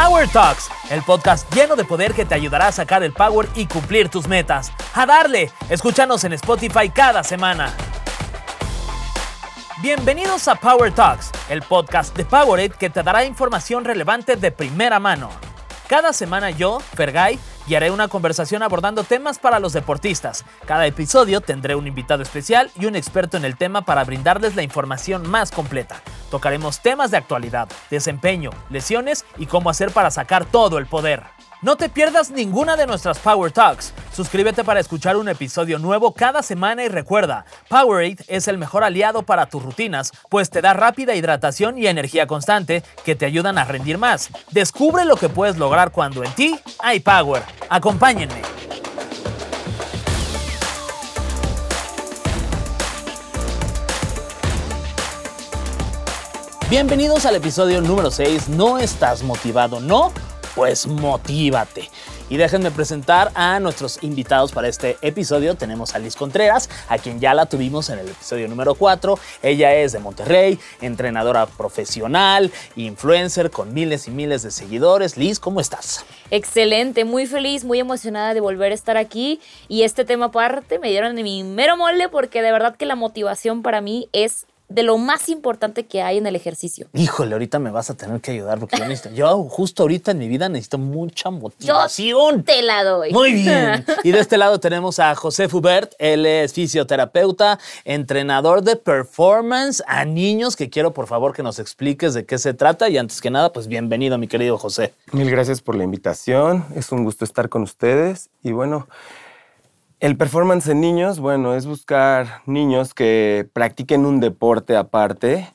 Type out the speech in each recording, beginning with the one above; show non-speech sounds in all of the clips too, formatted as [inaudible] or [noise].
Power Talks, el podcast lleno de poder que te ayudará a sacar el power y cumplir tus metas. ¡A darle! Escúchanos en Spotify cada semana. Bienvenidos a Power Talks, el podcast de Powerade que te dará información relevante de primera mano. Cada semana yo, Fergay, y haré una conversación abordando temas para los deportistas. Cada episodio tendré un invitado especial y un experto en el tema para brindarles la información más completa. Tocaremos temas de actualidad, desempeño, lesiones y cómo hacer para sacar todo el poder. No te pierdas ninguna de nuestras Power Talks. Suscríbete para escuchar un episodio nuevo cada semana y recuerda, Powerade es el mejor aliado para tus rutinas, pues te da rápida hidratación y energía constante que te ayudan a rendir más. Descubre lo que puedes lograr cuando en ti hay Power. Acompáñenme. Bienvenidos al episodio número 6. ¿No estás motivado? ¿No? Pues motívate. Y déjenme presentar a nuestros invitados para este episodio. Tenemos a Liz Contreras, a quien ya la tuvimos en el episodio número 4. Ella es de Monterrey, entrenadora profesional, influencer con miles y miles de seguidores. Liz, ¿cómo estás? Excelente, muy feliz, muy emocionada de volver a estar aquí. Y este tema aparte me dieron mi mero mole porque de verdad que la motivación para mí es de lo más importante que hay en el ejercicio. Híjole, ahorita me vas a tener que ayudar porque yo, necesito, yo justo ahorita en mi vida necesito mucha motivación. Yo te la doy. Muy [laughs] bien. Y de este lado tenemos a José Fubert. Él es fisioterapeuta, entrenador de performance a niños, que quiero por favor que nos expliques de qué se trata. Y antes que nada, pues bienvenido, mi querido José. Mil gracias por la invitación. Es un gusto estar con ustedes. Y bueno, el performance en niños, bueno, es buscar niños que practiquen un deporte aparte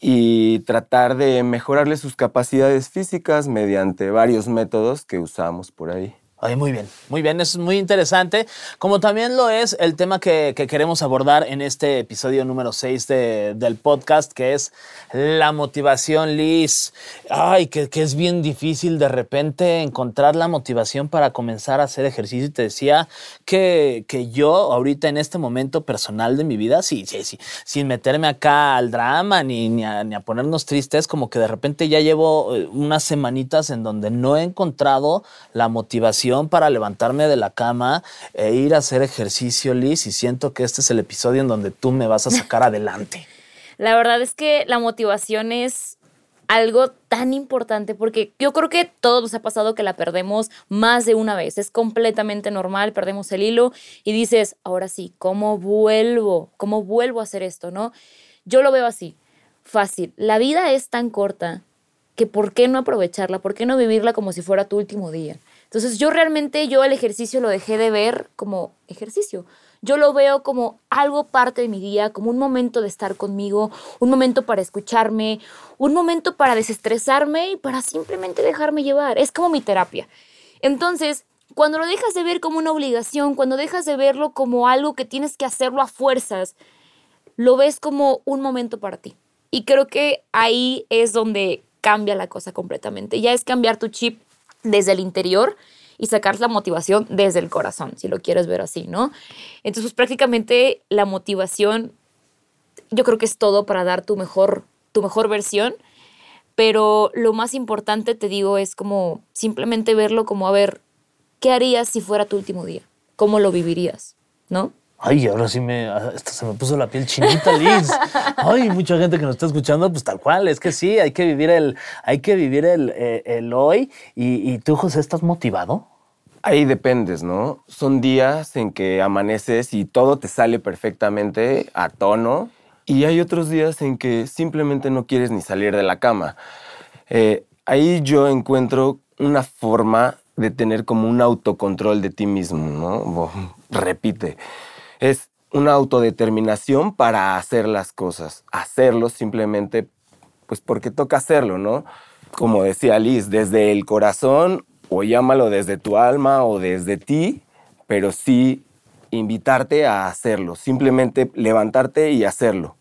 y tratar de mejorarles sus capacidades físicas mediante varios métodos que usamos por ahí. Ay, muy bien, muy bien, es muy interesante, como también lo es el tema que, queremos abordar en este episodio número 6 del podcast, que es la motivación, Liz. Ay, que, es bien difícil de repente encontrar la motivación para comenzar a hacer ejercicio. Y te decía que, que yo ahorita en este momento personal de mi vida, sí, sí, sí, sin meterme acá al drama ni, ni, a, ni a ponernos tristes, como que de repente ya llevo eh, unas semanitas en donde no he encontrado la motivación para levantarme de la cama e ir a hacer ejercicio, Liz, y siento que este es el episodio en donde tú me vas a sacar [laughs] adelante. La verdad es que la motivación es algo tan importante porque yo creo que todos nos ha pasado que la perdemos más de una vez. Es completamente normal, perdemos el hilo y dices, ahora sí, ¿cómo vuelvo? ¿Cómo vuelvo a hacer esto? ¿No? Yo lo veo así, fácil. La vida es tan corta que ¿por qué no aprovecharla? ¿Por qué no vivirla como si fuera tu último día? Entonces yo realmente, yo el ejercicio lo dejé de ver como ejercicio. Yo lo veo como algo parte de mi día, como un momento de estar conmigo, un momento para escucharme, un momento para desestresarme y para simplemente dejarme llevar. Es como mi terapia. Entonces, cuando lo dejas de ver como una obligación, cuando dejas de verlo como algo que tienes que hacerlo a fuerzas, lo ves como un momento para ti. Y creo que ahí es donde cambia la cosa completamente. Ya es cambiar tu chip desde el interior y sacar la motivación desde el corazón, si lo quieres ver así, ¿no? Entonces, pues, prácticamente la motivación, yo creo que es todo para dar tu mejor, tu mejor versión, pero lo más importante, te digo, es como simplemente verlo como, a ver, ¿qué harías si fuera tu último día? ¿Cómo lo vivirías? ¿No? Ay, ahora sí me, se me puso la piel chinita, Liz. Ay, mucha gente que nos está escuchando, pues tal cual, es que sí, hay que vivir el, hay que vivir el, eh, el hoy. Y, y, tú, José, ¿estás motivado? Ahí dependes, ¿no? Son días en que amaneces y todo te sale perfectamente a tono. Y hay otros días en que simplemente no quieres ni salir de la cama. Eh, ahí yo encuentro una forma de tener como un autocontrol de ti mismo, ¿no? Repite es una autodeterminación para hacer las cosas, hacerlo simplemente pues porque toca hacerlo, ¿no? Como decía Liz, desde el corazón o llámalo desde tu alma o desde ti, pero sí invitarte a hacerlo, simplemente levantarte y hacerlo.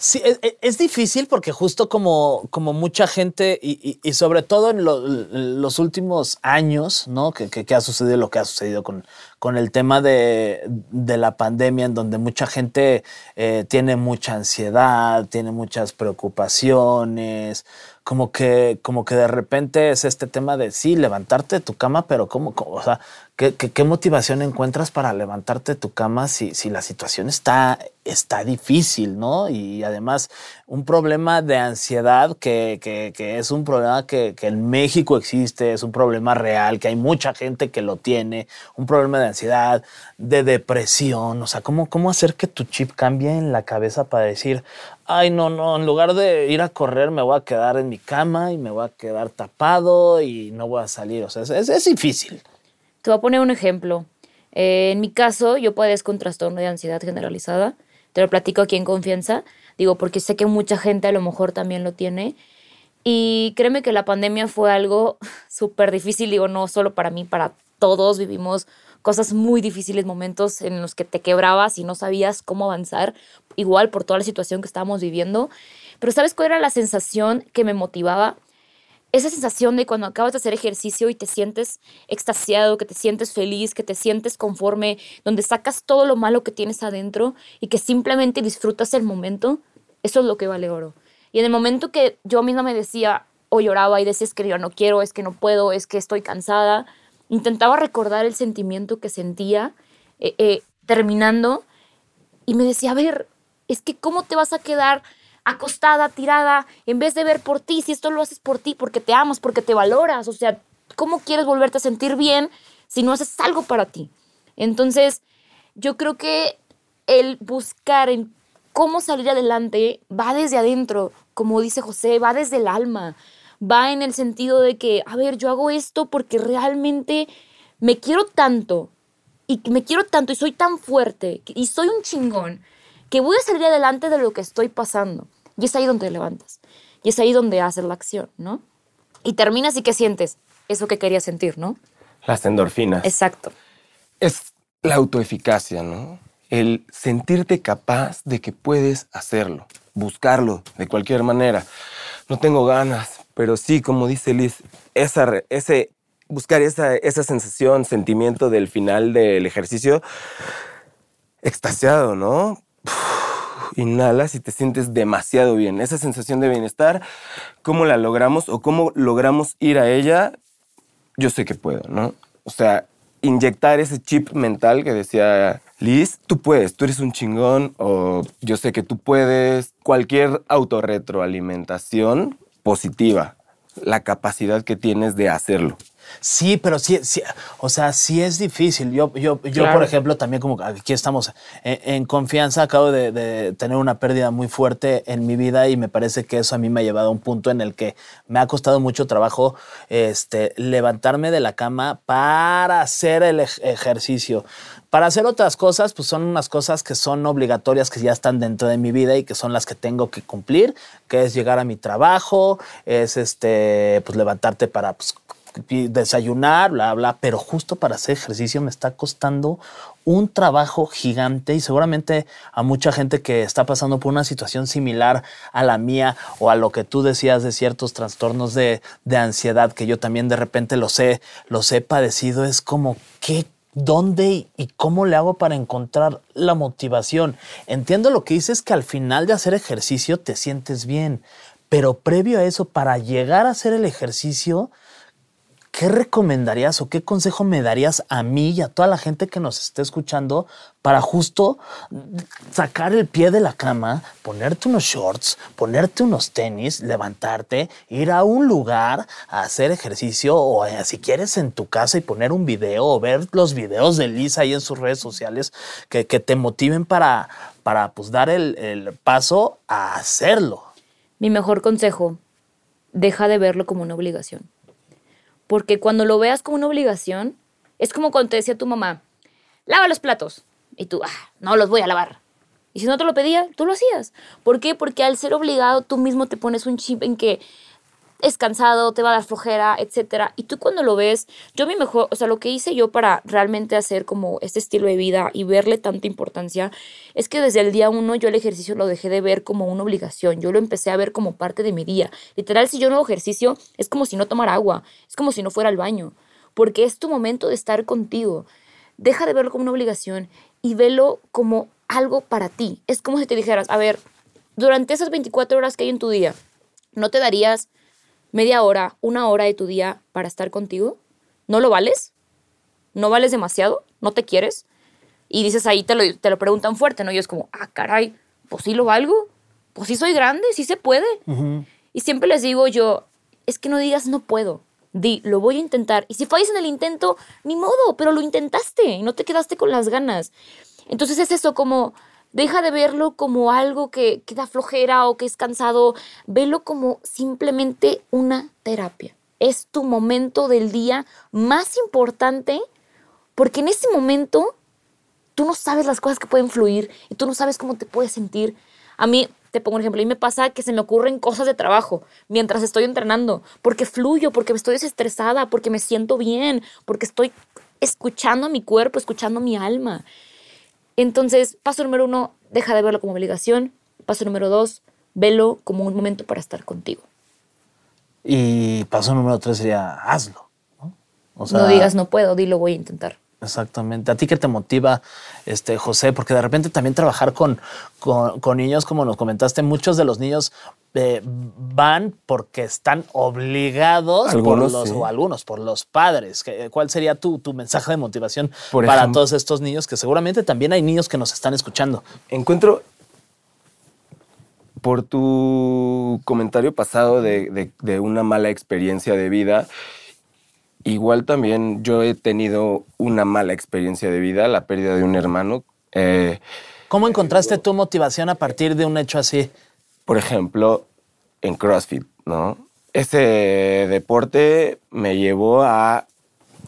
Sí, e, e, es, difícil porque justo como, como mucha gente y, sobre todo en, los últimos años, ¿no? Que, que, ha sucedido lo que ha sucedido con, con el tema de, de la pandemia, en donde mucha gente eh, tiene mucha ansiedad, tiene muchas preocupaciones, como que, como que de repente es este tema de sí, levantarte de tu cama, pero cómo? O sea, ¿qué, ¿qué, qué, motivación encuentras para levantarte de tu cama si, la situación está, difícil, ¿no? Y además un problema de ansiedad que, es un problema que, en México existe, es un problema real, que hay mucha gente que lo tiene, un problema de ansiedad, de depresión, o sea, ¿cómo, hacer que tu chip cambie en la cabeza para decir, ay, no, no, en lugar de ir a correr me voy a quedar en mi cama y me voy a quedar tapado y no voy a salir. O sea, es difícil. Te voy a poner un ejemplo. Eh, en mi caso, yo padezco un trastorno de ansiedad generalizada. Te lo platico aquí en confianza. Digo, porque sé que mucha gente a lo mejor también lo tiene. Y créeme que la pandemia fue algo [laughs] súper difícil. Digo, no solo para mí, para todos. Vivimos cosas muy difíciles, momentos en los que te quebrabas y no sabías cómo avanzar, igual por toda la situación que estábamos viviendo. Pero ¿sabes cuál era la sensación que me motivaba? Esa sensación de cuando acabas de hacer ejercicio y te sientes extasiado, que te sientes feliz, que te sientes conforme, donde sacas todo lo malo que tienes adentro y que simplemente disfrutas el momento, eso es lo que vale oro. Y en el momento que yo misma me decía o lloraba y decía es que yo no quiero, es que no puedo, es que estoy cansada, intentaba recordar el sentimiento que sentía eh, eh, terminando y me decía, a ver, es que cómo te vas a quedar acostada, tirada, en vez de ver por ti, si esto lo haces por ti, porque te amas, porque te valoras, o sea, ¿cómo quieres volverte a sentir bien si no haces algo para ti? Entonces, yo creo que el buscar en cómo salir adelante va desde adentro, como dice José, va desde el alma va en el sentido de que, a ver, yo hago esto porque realmente me quiero tanto y me quiero tanto y soy tan fuerte y soy un chingón que voy a salir adelante de lo que estoy pasando. Y es ahí donde te levantas. Y es ahí donde haces la acción, ¿no? Y terminas y ¿qué sientes? Eso que querías sentir, ¿no? Las endorfinas. Exacto. Es la autoeficacia, ¿no? El sentirte capaz de que puedes hacerlo, buscarlo de cualquier manera. No tengo ganas, pero sí, como dice Liz, esa, ese, buscar esa, esa sensación, sentimiento del final del ejercicio, extasiado, ¿no? Inhalas y te sientes demasiado bien. Esa sensación de bienestar, ¿cómo la logramos o cómo logramos ir a ella? Yo sé que puedo, ¿no? O sea, inyectar ese chip mental que decía Liz, tú puedes, tú eres un chingón o yo sé que tú puedes. Cualquier autorretroalimentación positiva, la capacidad que tienes de hacerlo. Sí, pero sí, sí, o sea, sí es difícil. Yo, yo, yo claro. por ejemplo, también como aquí estamos en, en confianza, acabo de, de, tener una pérdida muy fuerte en mi vida y me parece que eso a mí me ha llevado a un punto en el que me ha costado mucho trabajo este, levantarme de la cama para hacer el ejercicio. Para hacer otras cosas, pues son unas cosas que son obligatorias, que ya están dentro de mi vida y que son las que tengo que cumplir, que es llegar a mi trabajo, es este, pues levantarte para pues, desayunar, bla, bla, pero justo para hacer ejercicio me está costando un trabajo gigante y seguramente a mucha gente que está pasando por una situación similar a la mía o a lo que tú decías de ciertos trastornos de, de ansiedad que yo también de repente los he, los he padecido, es como, ¿qué ¿Dónde y cómo le hago para encontrar la motivación? Entiendo lo que dices que al final de hacer ejercicio te sientes bien, pero previo a eso, para llegar a hacer el ejercicio, ¿qué recomendarías o qué consejo me darías a mí y a toda la gente que nos esté escuchando para justo sacar el pie de la cama, ponerte unos shorts, ponerte unos tenis, levantarte, ir a un lugar a hacer ejercicio o eh, si quieres en tu casa y poner un video o ver los videos de Lisa ahí en sus redes sociales que, que te motiven para, para pues, dar el, el paso a hacerlo? Mi mejor consejo, deja de verlo como una obligación. Porque cuando lo veas como una obligación, es como cuando te decía tu mamá, lava los platos. Y tú, ah, no los voy a lavar. Y si no te lo pedía, tú lo hacías. ¿Por qué? Porque al ser obligado, tú mismo te pones un chip en que es cansado, te va a dar flojera, etc. Y tú cuando lo ves, yo mi mejor, o sea, lo que hice yo para realmente hacer como este estilo de vida y verle tanta importancia, es que desde el día uno yo el ejercicio lo dejé de ver como una obligación, yo lo empecé a ver como parte de mi día. Literal, si yo no ejercicio, es como si no tomara agua, es como si no fuera al baño, porque es tu momento de estar contigo. Deja de verlo como una obligación y velo como algo para ti. Es como si te dijeras, a ver, durante esas 24 horas que hay en tu día, ¿no te darías media hora, una hora de tu día para estar contigo? ¿No lo vales? ¿No vales demasiado? ¿No te quieres? Y dices ahí, te lo, te lo preguntan fuerte, ¿no? Y es como, ah, caray, pues sí lo valgo, pues sí soy grande, sí se puede. Y siempre les digo yo, es que no digas no puedo, di, lo voy a intentar. Y si fallas en el intento, ni modo, pero lo intentaste y no te quedaste con las ganas. Entonces es eso, como deja de verlo como algo que, que da flojera o que es cansado, velo como simplemente una terapia. Es tu momento del día más importante porque en ese momento tú no sabes las cosas que pueden fluir y tú no sabes cómo te puedes sentir. A mí, te pongo un ejemplo, a mí me pasa que se me ocurren cosas de trabajo mientras estoy entrenando, porque fluyo, porque estoy desestresada, porque me siento bien, porque estoy escuchando mi cuerpo, escuchando mi alma. Entonces, paso número uno, deja de verlo como obligación. Paso número dos, velo como un momento para estar contigo. Y paso número tres sería, hazlo. ¿no? O sea, no digas no puedo, dilo voy a intentar. Exactamente. ¿A ti qué te motiva, este, José? Porque de repente también trabajar con, con, niños, como nos comentaste, muchos de los niños eh, van porque están obligados por los, o algunos por los padres. ¿Cuál sería tu, tu mensaje de motivación para todos estos niños? Que seguramente también hay niños que nos están escuchando. Encuentro por tu comentario pasado de, de una mala experiencia de vida Igual también yo he tenido una mala experiencia de vida, la pérdida de un hermano. Eh, ¿Cómo encontraste tu motivación a partir de un hecho así? Por ejemplo, en CrossFit, ¿no? Ese deporte me llevó a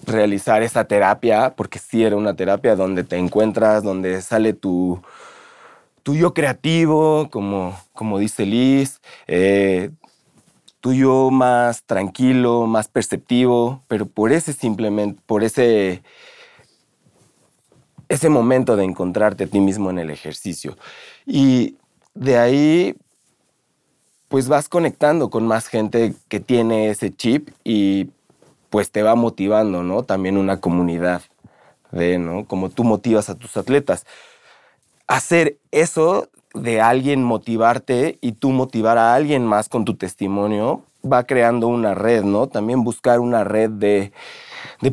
realizar esa terapia, porque sí era una terapia donde te encuentras, donde sale tu, tu yo creativo, como, como dice Liz, eh, tuyo más tranquilo, más perceptivo, pero por ese simplemente, por ese, ese momento de encontrarte a ti mismo en el ejercicio. Y de ahí, pues vas conectando con más gente que tiene ese chip y pues te va motivando, ¿no? También una comunidad de, ¿no? Como tú motivas a tus atletas. Hacer eso de alguien motivarte y tú motivar a alguien más con tu testimonio, va creando una red, ¿no? También buscar una red de,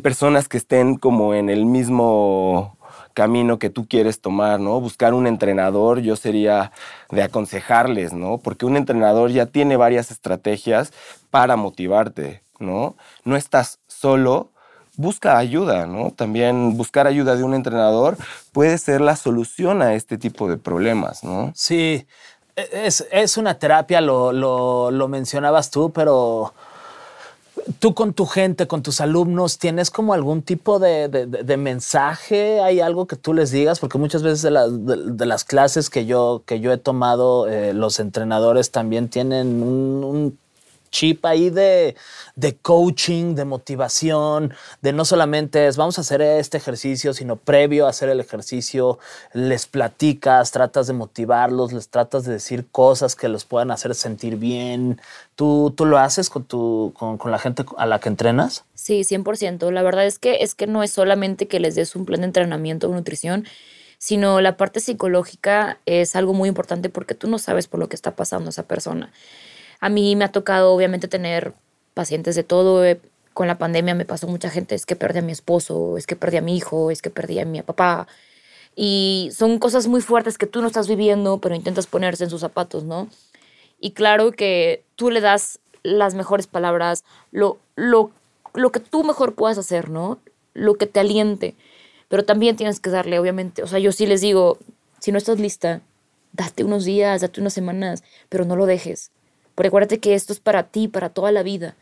personas que estén como en el mismo camino que tú quieres tomar, ¿no? Buscar un entrenador, yo sería de aconsejarles, ¿no? Porque un entrenador ya tiene varias estrategias para motivarte, ¿no? No estás solo, busca ayuda, ¿no? También buscar ayuda de un entrenador puede ser la solución a este tipo de problemas, ¿no? Sí, e, es, una terapia, lo, mencionabas tú, pero tú con tu gente, con tus alumnos, ¿tienes como algún tipo de, mensaje? ¿Hay algo que tú les digas? Porque muchas veces de, las clases que yo, que yo he tomado, eh, los entrenadores también tienen un chip ahí de, coaching, de motivación, de no solamente es vamos a hacer este ejercicio, sino previo a hacer el ejercicio, les platicas, tratas de motivarlos, les tratas de decir cosas que los puedan hacer sentir bien. ¿Tú, tú lo haces con, tu, con, la gente a la que entrenas? Sí, 100%. La verdad es que, es que no es solamente que les des un plan de entrenamiento o nutrición, sino la parte psicológica es algo muy importante porque tú no sabes por lo que está pasando esa persona. A mí me ha tocado obviamente tener pacientes de todo. Eh, con la pandemia me pasó mucha gente, es que perdí a mi esposo, es que perdí a mi hijo, es que perdí a mi papá. Y son cosas muy fuertes que tú no estás viviendo, pero intentas ponerse en sus zapatos, ¿no? Y claro que tú le das las mejores palabras, lo, lo, lo que tú mejor puedas hacer, ¿no? Lo que te aliente. Pero también tienes que darle, obviamente, o sea, yo sí les digo, si no estás lista, date unos días, date unas semanas, pero no lo dejes. Pero acuérdate que esto es para ti, para toda la vida.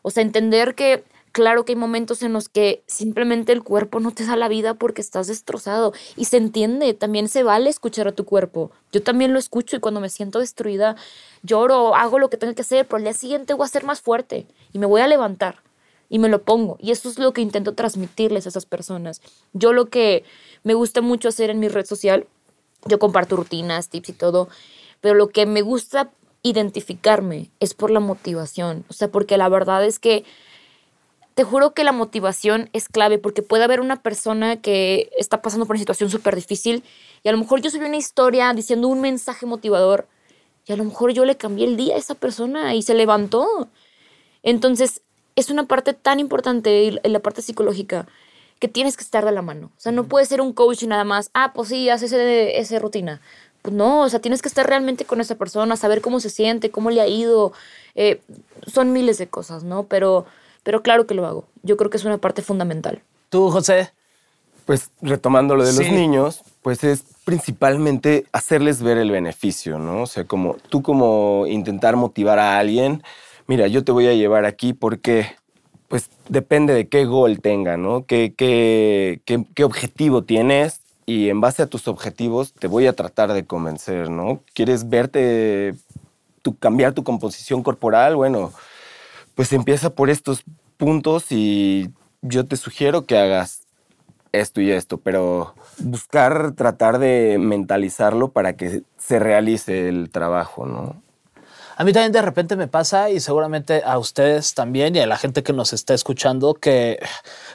O sea, entender que, claro que hay momentos en los que simplemente el cuerpo no te da la vida porque estás destrozado. Y se entiende, también se vale escuchar a tu cuerpo. Yo también lo escucho y cuando me siento destruida, lloro, hago lo que tengo que hacer, pero al día siguiente voy a ser más fuerte y me voy a levantar y me lo pongo. Y eso es lo que intento transmitirles a esas personas. Yo lo que me gusta mucho hacer en mi red social, yo comparto rutinas, tips y todo, pero lo que me gusta identificarme es por la motivación. O sea, porque la verdad es que te juro que la motivación es clave porque puede haber una persona que está pasando por una situación súper difícil y a lo mejor yo subí una historia diciendo un mensaje motivador y a lo mejor yo le cambié el día a esa persona y se levantó. Entonces, es una parte tan importante, la parte psicológica, que tienes que estar de la mano. O sea, no puedes ser un coach y nada más, ah, pues sí, haces esa rutina. Pues no, o sea, tienes que estar realmente con esa persona, saber cómo se siente, cómo le ha ido. Eh, son miles de cosas, ¿no? Pero, pero claro que lo hago. Yo creo que es una parte fundamental. ¿Tú, José? Pues retomando lo de los niños, pues es principalmente hacerles ver el beneficio, ¿no? O sea, como tú como intentar motivar a alguien, mira, yo te voy a llevar aquí porque pues depende de qué gol tenga, ¿no? ¿Qué, qué, qué, objetivo tienes? Y en base a tus objetivos te voy a tratar de convencer, ¿no? ¿Quieres verte, tu, cambiar tu composición corporal? Bueno, pues empieza por estos puntos y yo te sugiero que hagas esto y esto, pero buscar tratar de mentalizarlo para que se realice el trabajo, ¿no? A mí también de repente me pasa y seguramente a ustedes también y a la gente que nos está escuchando que,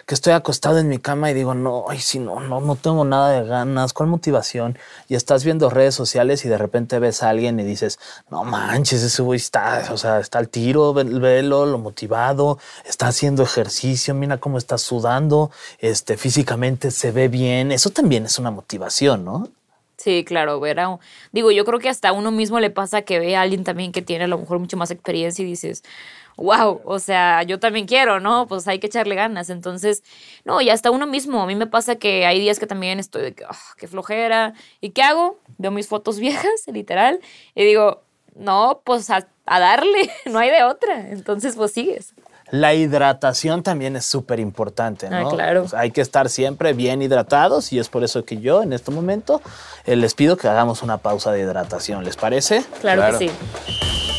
que estoy acostado en mi cama y digo, no, ay, si no, no, no tengo nada de ganas, ¿cuál motivación? Y estás viendo redes sociales y de repente ves a alguien y dices, no manches, ese güey está, o sea, está al tiro, velo, lo motivado, está haciendo ejercicio, mira cómo está sudando, este, físicamente se ve bien. Eso también es una motivación, ¿no? Sí, claro, ver Digo, yo creo que hasta a uno mismo le pasa que ve a alguien también que tiene a lo mejor mucho más experiencia y dices, wow, o sea, yo también quiero, ¿no? Pues hay que echarle ganas. Entonces, no, y hasta uno mismo. A mí me pasa que hay días que también estoy de que, ah, qué flojera. ¿Y qué hago? Veo mis fotos viejas, literal, y digo, no, pues a, a darle, [laughs] no hay de otra. Entonces, pues sigues. La hidratación también es súper importante, ah, ¿no? claro. Pues hay que estar siempre bien hidratados y es por eso que yo en este momento eh, les pido que hagamos una pausa de hidratación. ¿Les parece? claro. que sí.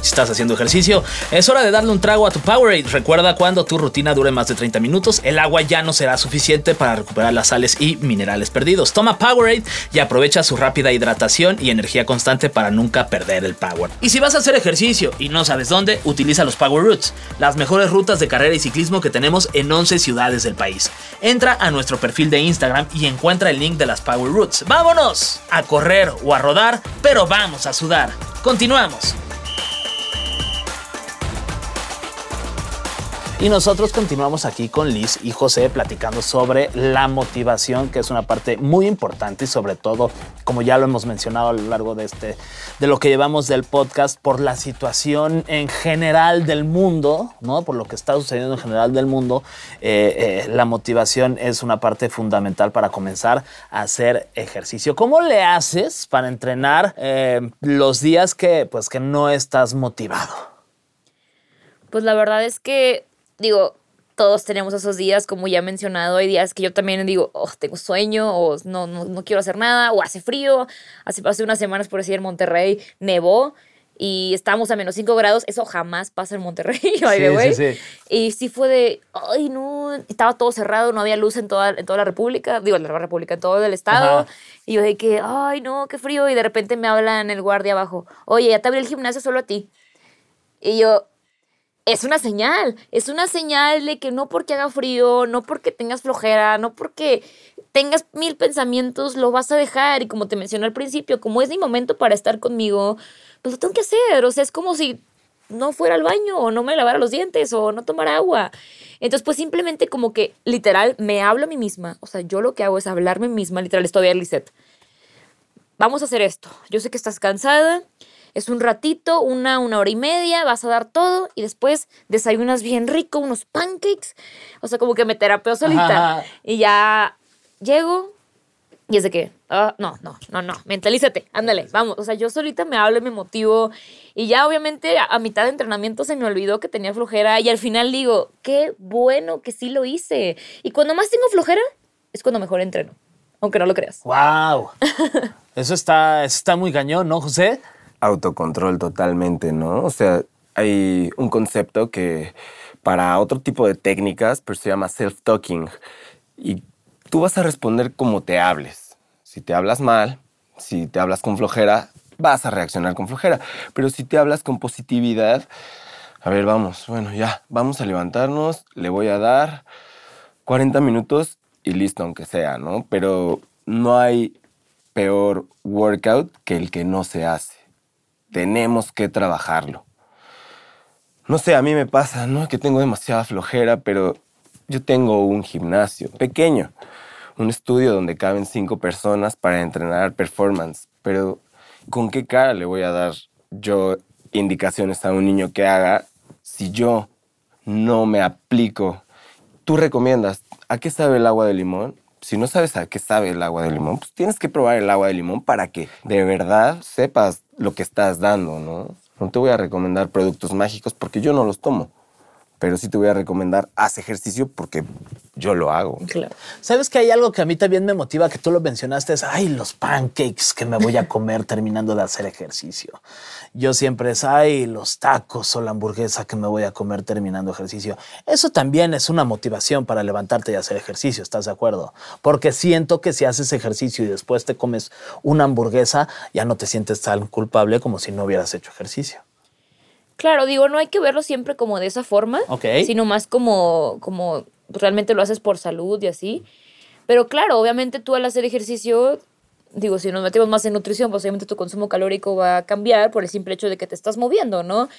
Si estás haciendo ejercicio, es hora de darle un trago a tu Powerade. Recuerda cuando tu rutina dure más de 30 minutos, el agua ya no será suficiente para recuperar las sales y minerales perdidos. Toma Powerade y aprovecha su rápida hidratación y energía constante para nunca perder el power. Y si vas a hacer ejercicio y no sabes dónde, utiliza los Power Routes, las mejores rutas de carrera y ciclismo que tenemos en 11 ciudades del país. Entra a nuestro perfil de Instagram y encuentra el link de las Power Routes. ¡Vámonos! A correr o a rodar, pero vamos a sudar. Continuamos. Y nosotros continuamos aquí con Liz y José platicando sobre la motivación, que es una parte muy importante y sobre todo, como ya lo hemos mencionado a lo largo de este de lo que llevamos del podcast por la situación en general del mundo, ¿no? Por lo que está sucediendo en general del mundo, eh, eh, la motivación es una parte fundamental para comenzar a hacer ejercicio. ¿Cómo le haces para entrenar eh, los días que pues que no estás motivado? Pues la verdad es que digo, todos tenemos esos días, como ya he mencionado, hay días que yo también digo, oh, tengo sueño, o no, no, quiero hacer nada, o hace frío. Hace, hace unas semanas, por decir, en Monterrey nevó y estábamos a menos 5 grados. Eso jamás pasa en Monterrey, [laughs] sí, sí, sí. Y sí fue de, ay, no, estaba todo cerrado, no había luz en toda, en toda la República, digo, en la República, en todo el estado. Y yo de que, ay, no, qué frío. Y de repente me hablan el guardia abajo, oye, ya te abrí el gimnasio solo a ti. Y yo, es una señal, es una señal de que no porque haga frío, no porque tengas flojera, no porque tengas mil pensamientos, lo vas a dejar. Y como te mencioné al principio, como es mi momento para estar conmigo, pues lo tengo que hacer. O sea, es como si no fuera al baño o no me lavara los dientes o no tomara agua. Entonces, pues simplemente como que literal me hablo a mí misma. O sea, yo lo que hago es hablarme a mí misma, literal, estoy a Lisette. Vamos a hacer esto. Yo sé que estás cansada, es un ratito, una, una hora y media, vas a dar todo y después desayunas bien rico, unos pancakes. O sea, como que me terapeo solita. Y ya llego y es de que, ah, no, no, no, no, mentalízate, ándale, vamos. O sea, yo solita me hablo y me motivo. Y ya obviamente a, mitad de entrenamiento se me olvidó que tenía flojera y al final digo, qué bueno que sí lo hice. Y cuando más tengo flojera es cuando mejor entreno, aunque no lo creas. ¡Wow! [laughs] eso, está, eso está muy cañón, ¿no, José? Autocontrol totalmente, ¿no? O sea, hay un concepto que para otro tipo de técnicas pero se llama self-talking y tú vas a responder como te hables. Si te hablas mal, si te hablas con flojera, vas a reaccionar con flojera. Pero si te hablas con positividad, a ver, vamos, bueno, ya, vamos a levantarnos, le voy a dar 40 minutos y listo, aunque sea, ¿no? Pero no hay peor workout que el que no se hace tenemos que trabajarlo. No sé, a mí me pasa, ¿no? Que tengo demasiada flojera, pero yo tengo un gimnasio pequeño, un estudio donde caben cinco personas para entrenar performance, pero ¿con qué cara le voy a dar yo indicaciones a un niño que haga si yo no me aplico? Tú recomiendas, ¿a qué sabe el agua de limón? Si no sabes a qué sabe el agua de limón, pues tienes que probar el agua de limón para que de verdad sepas lo que estás dando, ¿no? No te voy a recomendar productos mágicos porque yo no los tomo pero sí te voy a recomendar, haz ejercicio porque yo lo hago. Claro. ¿Sabes que hay algo que a mí también me motiva, que tú lo mencionaste, es, ay, los pancakes que me voy a comer terminando de hacer ejercicio. Yo siempre es, ay, los tacos o la hamburguesa que me voy a comer terminando ejercicio. Eso también es una motivación para levantarte y hacer ejercicio, ¿estás de acuerdo? Porque siento que si haces ejercicio y después te comes una hamburguesa, ya no te sientes tan culpable como si no hubieras hecho ejercicio. Claro, digo, no hay que verlo siempre como de esa forma, sino más como, como realmente lo haces por salud y así. Pero claro, obviamente tú al hacer ejercicio, digo, si nos metemos más en nutrición, pues obviamente tu consumo calórico va a cambiar por el simple hecho de que te estás moviendo, ¿no?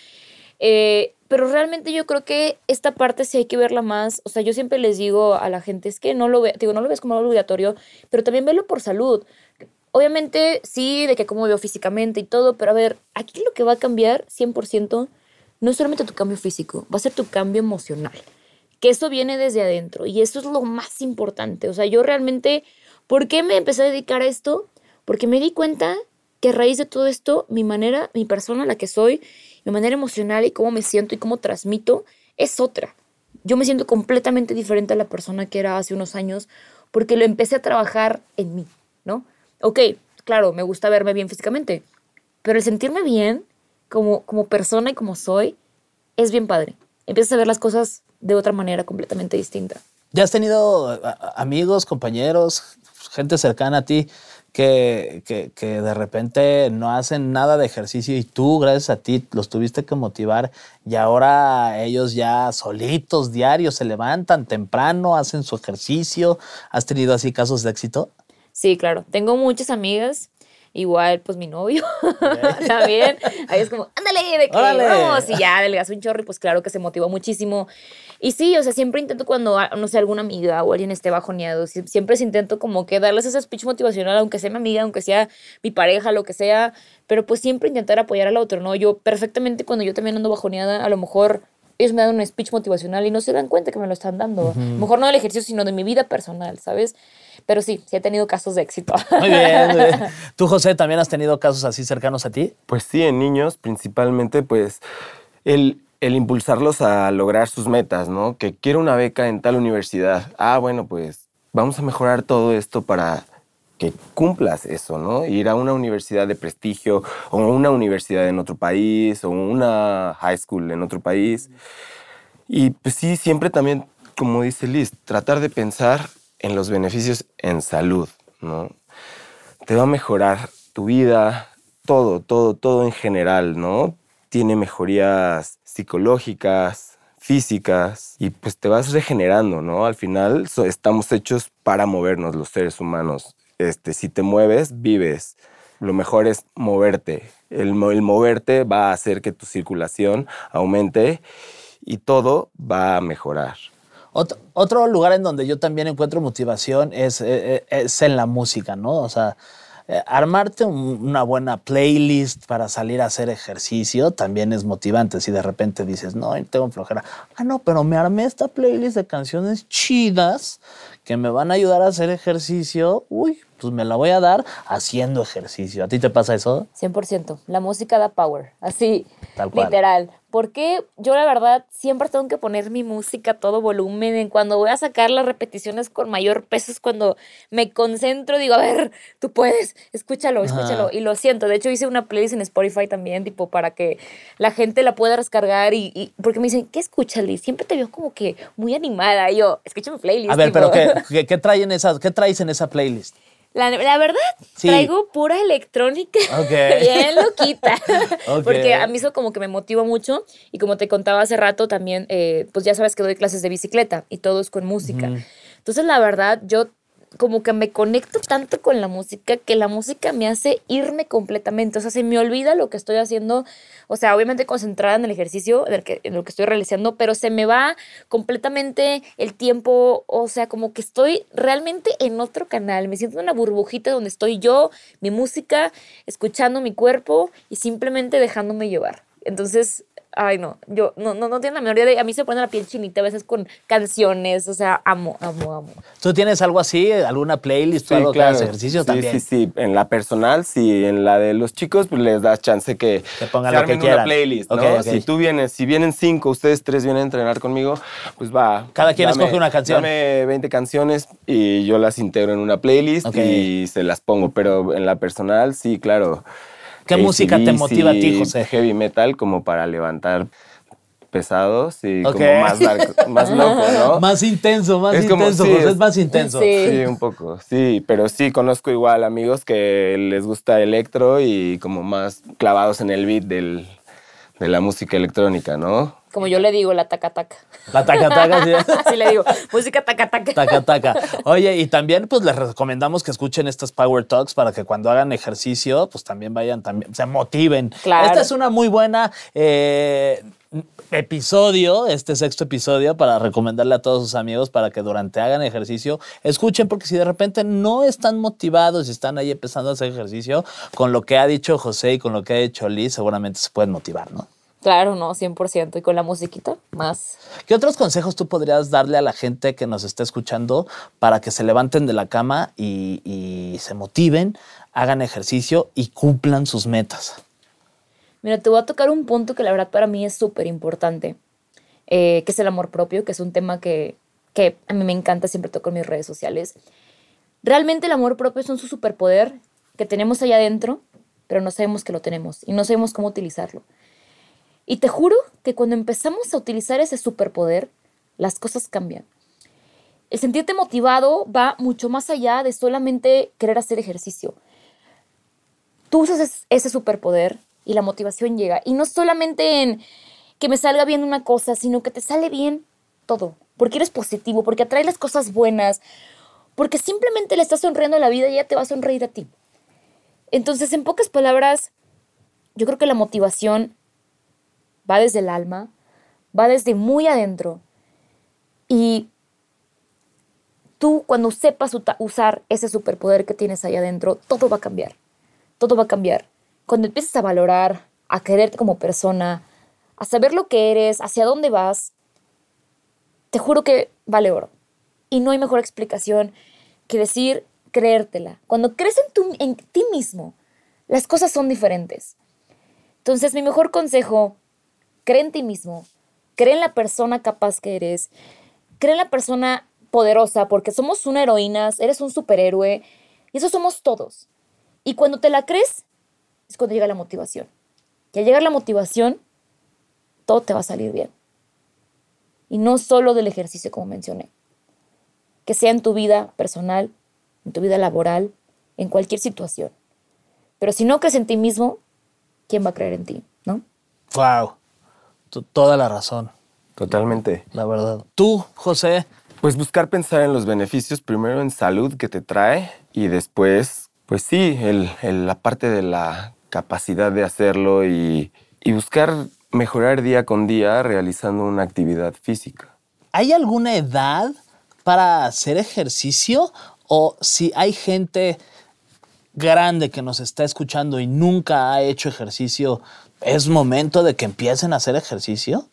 Eh, pero realmente yo creo que esta parte sí hay que verla más. O sea, yo siempre les digo a la gente, es que no lo ve, digo, no lo ves como algo obligatorio, pero también velo por salud. Obviamente, sí, de que cómo veo físicamente y todo, pero a ver, aquí lo que va a cambiar 100% no es solamente tu cambio físico, va a ser tu cambio emocional. Que eso viene desde adentro y eso es lo más importante. O sea, yo realmente, ¿por qué me empecé a dedicar a esto? Porque me di cuenta que a raíz de todo esto, mi manera, mi persona, la que soy, mi manera emocional y cómo me siento y cómo transmito es otra. Yo me siento completamente diferente a la persona que era hace unos años porque lo empecé a trabajar en mí, ¿no? Ok, claro, me gusta verme bien físicamente, pero el sentirme bien como, como persona y como soy es bien padre. Empiezas a ver las cosas de otra manera completamente distinta. ¿Ya has tenido amigos, compañeros, gente cercana a ti que, que, que de repente no hacen nada de ejercicio y tú, gracias a ti, los tuviste que motivar y ahora ellos ya solitos, diarios, se levantan temprano, hacen su ejercicio? ¿Has tenido así casos de éxito? Sí, claro. Tengo muchas amigas. Igual, pues mi novio [laughs] también. Ahí es como, ándale, de que vamos. Y ya adelgazó un chorro y pues claro que se motivó muchísimo. Y sí, o sea, siempre intento cuando, ah, no sé, alguna amiga o alguien esté bajoneado, sie- siempre intento como que darles ese speech motivacional, aunque sea mi amiga, aunque sea mi pareja, lo que sea. Pero pues siempre intentar apoyar al otro, ¿no? Yo perfectamente cuando yo también ando bajoneada, a lo mejor ellos me dan un speech motivacional y no se dan cuenta que me lo están dando. Mejor no del ejercicio, sino de mi vida personal, ¿sabes? Pero sí, sí he tenido casos de éxito. Muy bien. muy bien. [laughs] ¿Tú, José, también has tenido casos así cercanos a ti? Pues sí, en niños principalmente, pues el, el impulsarlos a lograr sus metas, ¿no? Que quiero una beca en tal universidad. Ah, bueno, pues vamos a mejorar todo esto para que cumplas eso, ¿no? Ir a una universidad de prestigio o una universidad en otro país o una high school en otro país. Y pues sí, siempre también, como dice Liz, tratar de pensar en los beneficios en salud, ¿no? Te va a mejorar tu vida, todo, todo, todo en general, ¿no? Tiene mejorías psicológicas, físicas, y pues te vas regenerando, ¿no? Al final so- estamos hechos para movernos los seres humanos. Este, si te mueves, vives. Lo mejor es moverte. El, el moverte va a hacer que tu circulación aumente y todo va a mejorar. Otro, otro lugar en donde yo también encuentro motivación es, eh, eh, es en la música, ¿no? O sea, eh, armarte un- una buena playlist para salir a hacer ejercicio también es motivante. Si de repente dices, no, tengo flojera. Ah, no, pero me armé esta playlist de canciones chidas que me van a ayudar a hacer ejercicio. Uy, pues me la voy a dar haciendo ejercicio. ¿A ti te pasa eso? 100%. La música da power. Así, Tal cual. literal. Porque yo la verdad siempre tengo que poner mi música a todo volumen. En Cuando voy a sacar las repeticiones con mayor peso es cuando me concentro. Digo, a ver, tú puedes, escúchalo, escúchalo. Ajá. Y lo siento. De hecho, hice una playlist en Spotify también, tipo, para que la gente la pueda descargar. Y, y- porque me dicen, ¿qué escuchas, Liz? Siempre te veo como que muy animada. Y yo, escucha mi playlist. A ver, tipo. pero ¿qué, qué, qué trae en esa- ¿qué traes en esa playlist? La, la verdad, Sí. traigo pura electrónica. [laughs] Bien loquita. [laughs] Porque a mí eso como que me motiva mucho. Y como te contaba hace rato también, eh, pues ya sabes que doy clases de bicicleta y todo es con música. Entonces, la verdad, yo como que me conecto tanto con la música que la música me hace irme completamente. O sea, se me olvida lo que estoy haciendo. O sea, obviamente concentrada en el ejercicio, en, que, en lo que estoy realizando, pero se me va completamente el tiempo. O sea, como que estoy realmente en otro canal. Me siento en una burbujita donde estoy yo, mi música, escuchando mi cuerpo y simplemente dejándome llevar. Entonces, Ay, no, yo no, no, no tiene la menor idea de. A mí se pone la piel chinita a veces con canciones, o sea, amo, amo, amo. ¿Tú tienes algo así, alguna playlist o algo claro. ejercicio sí, también? Sí, sí, en la personal, sí, en la de los chicos, pues les das chance que te pongan lo que quieran. una playlist, ¿no? Si tú vienes, si vienen cinco, ustedes tres vienen a entrenar conmigo, pues va. Cada quien escoge una canción. Dame 20 canciones y yo las integro en una playlist y se las pongo, pero en la personal, sí, claro. ¿Qué música te motiva a ti, José? Heavy metal como para levantar pesados y como más más loco, ¿no? [laughs] Más intenso, más intenso, José es, más intenso. Sí. un poco, sí, pero sí conozco igual amigos que les gusta electro y como más clavados en el beat del, de la música electrónica, ¿no? Como yo le digo, la taca taca. La taca taca, sí. [laughs] Así le digo, música taca taca. Taca taca. Oye, y también pues les recomendamos que escuchen estas Power Talks para que cuando hagan ejercicio, pues también vayan, también se motiven. Claro. Esta es una muy buena eh, episodio, este sexto episodio, para recomendarle a todos sus amigos para que durante hagan ejercicio escuchen, porque si de repente no están motivados y están ahí empezando a hacer ejercicio, con lo que ha dicho José y con lo que ha dicho Liz, seguramente se pueden motivar, ¿no? Claro, no, 100%. Y con la musiquita, más. ¿Qué otros consejos tú podrías darle a la gente que nos está escuchando para que se levanten de la cama y, y se motiven, hagan ejercicio y cumplan sus metas? Mira, te voy a tocar un punto que la verdad para mí es súper importante, eh, que es el amor propio, que es un tema que, que a mí me encanta, siempre toco en mis redes sociales. Realmente el amor propio es un superpoder que tenemos allá adentro, pero no sabemos que lo tenemos y no sabemos cómo utilizarlo. Y te juro que cuando empezamos a utilizar ese superpoder, las cosas cambian. El sentirte motivado va mucho más allá de solamente querer hacer ejercicio. Tú usas ese superpoder y la motivación llega. Y no solamente en que me salga bien una cosa, sino que te sale bien todo. Porque eres positivo, porque atraes las cosas buenas, porque simplemente le estás sonriendo a la vida y ella te va a sonreír a ti. Entonces, en pocas palabras, yo creo que la motivación va desde el alma, va desde muy adentro. Y tú cuando sepas usar ese superpoder que tienes ahí adentro, todo va a cambiar. Todo va a cambiar. Cuando empieces a valorar, a quererte como persona, a saber lo que eres, hacia dónde vas, te juro que vale oro. Y no hay mejor explicación que decir creértela. Cuando crees en, en ti mismo, las cosas son diferentes. Entonces, mi mejor consejo cree en ti mismo, cree en la persona capaz que eres, cree en la persona poderosa, porque somos una heroína, eres un superhéroe, y eso somos todos. Y cuando te la crees, es cuando llega la motivación. Y al llegar la motivación, todo te va a salir bien. Y no solo del ejercicio, como mencioné. Que sea en tu vida personal, en tu vida laboral, en cualquier situación. Pero si no crees en ti mismo, ¿quién va a creer en ti? ¿No? Wow toda la razón. Totalmente. La verdad. Tú, José. Pues buscar pensar en los beneficios, primero en salud que te trae y después, pues sí, la parte de la capacidad de hacerlo y, y buscar mejorar día con día realizando una actividad física. ¿Hay alguna edad para hacer ejercicio? O si hay gente grande que nos está escuchando y nunca ha hecho ejercicio, ¿Es momento de que empiecen a hacer ejercicio?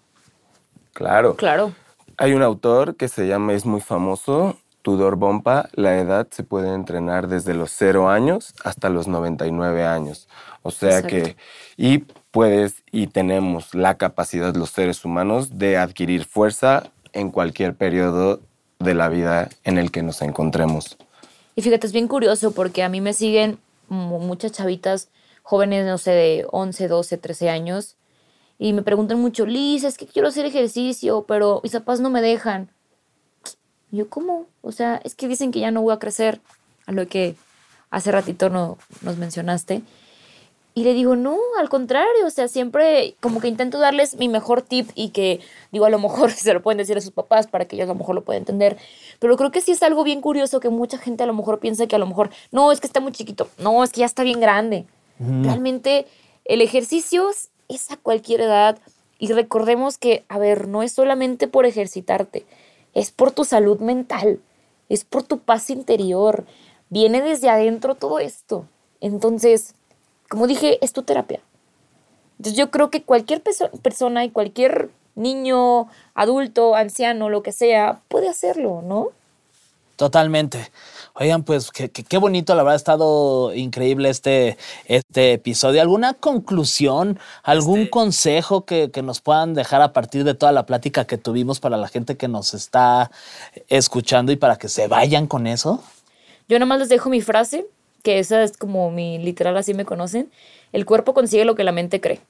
Claro. Claro. Hay un autor que se llama, es muy famoso, Tudor Bompa. La edad se puede entrenar desde los 0 años hasta los 99 años. O sea que, y puedes y tenemos la capacidad los seres humanos de adquirir fuerza en cualquier periodo de la vida en el que nos encontremos. Y fíjate, es bien curioso porque a mí me siguen muchas chavitas jóvenes, no sé, de 11, 12, 13 años, y me preguntan mucho, Liz, es que quiero hacer ejercicio, pero mis papás no me dejan. yo, ¿cómo? O sea, es que dicen que ya no voy a crecer, a lo que hace ratito no, nos mencionaste. Y le digo, no, al contrario, o sea, siempre como que intento darles mi mejor tip y que, digo, a lo mejor [laughs] se lo pueden decir a sus papás para que ellos a lo mejor lo puedan entender. Pero creo que sí es algo bien curioso que mucha gente a lo mejor piensa que a lo mejor, no, es que está muy chiquito, no, es que ya está bien grande. Realmente el ejercicio es a cualquier edad y recordemos que, a ver, no es solamente por ejercitarte, es por tu salud mental, es por tu paz interior, viene desde adentro todo esto. Entonces, como dije, es tu terapia. Entonces yo creo que cualquier persona y cualquier niño, adulto, anciano, lo que sea, puede hacerlo, ¿no? Totalmente. Oigan, pues qué, bonito, la verdad ha estado increíble este, este episodio. ¿Alguna conclusión, algún este consejo que, que, nos puedan dejar a partir de toda la plática que tuvimos para la gente que nos está escuchando y para que se vayan con eso? Yo nada más les dejo mi frase que esa es como mi literal, así me conocen, el cuerpo consigue lo que la mente cree.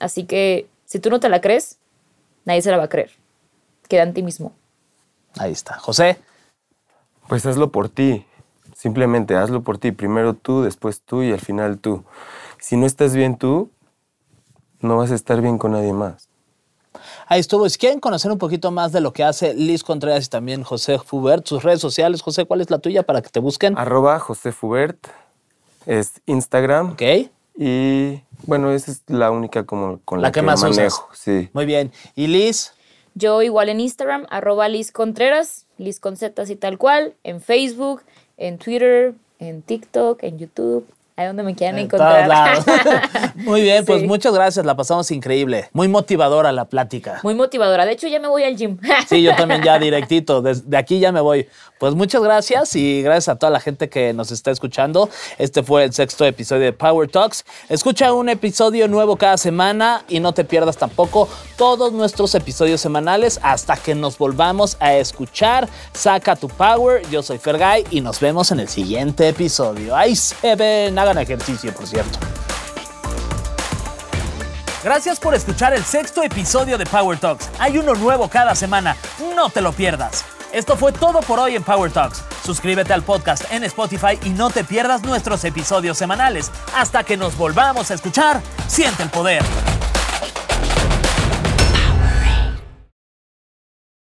Así que si tú no te la crees, nadie se la va a creer. Queda en ti mismo. Ahí está. José. Pues hazlo por ti. Simplemente hazlo por ti. Primero tú, después tú y al final tú. Si no estás bien tú, no vas a estar bien con nadie más. Ahí estuvo. Si quieren conocer un poquito más de lo que hace Liz Contreras y también José Fubert, sus redes sociales, José, ¿cuál es la tuya para que te busquen? Arroba José Fubert, es Instagram. Ok. Y bueno, esa es la única como con la, que, más manejo. Sí. Muy bien. ¿Y Liz? Yo igual en Instagram, arroba Liz Contreras, Liz y tal cual, en Facebook, en Twitter, en TikTok, en YouTube ahí donde me quieran encontrar. [laughs] Muy bien, pues muchas gracias, la pasamos increíble. Muy motivadora la plática. Muy motivadora. De hecho, ya me voy al gym. [laughs] Sí, yo también ya directito. Desde aquí ya me voy. Pues muchas gracias y gracias a toda la gente que nos está escuchando. Este fue el sexto episodio de Power Talks. Escucha un episodio nuevo cada semana y no te pierdas tampoco todos nuestros episodios semanales hasta que nos volvamos a escuchar. Saca tu power. Yo soy Fergay y nos vemos en el siguiente episodio. Ahí se ven hagan ejercicio, por cierto. Gracias por escuchar el sexto episodio de Power Talks. Hay uno nuevo cada semana. No te lo pierdas. Esto fue todo por hoy en Power Talks. Suscríbete al podcast en Spotify y no te pierdas nuestros episodios semanales. Hasta que nos volvamos a escuchar, siente el poder.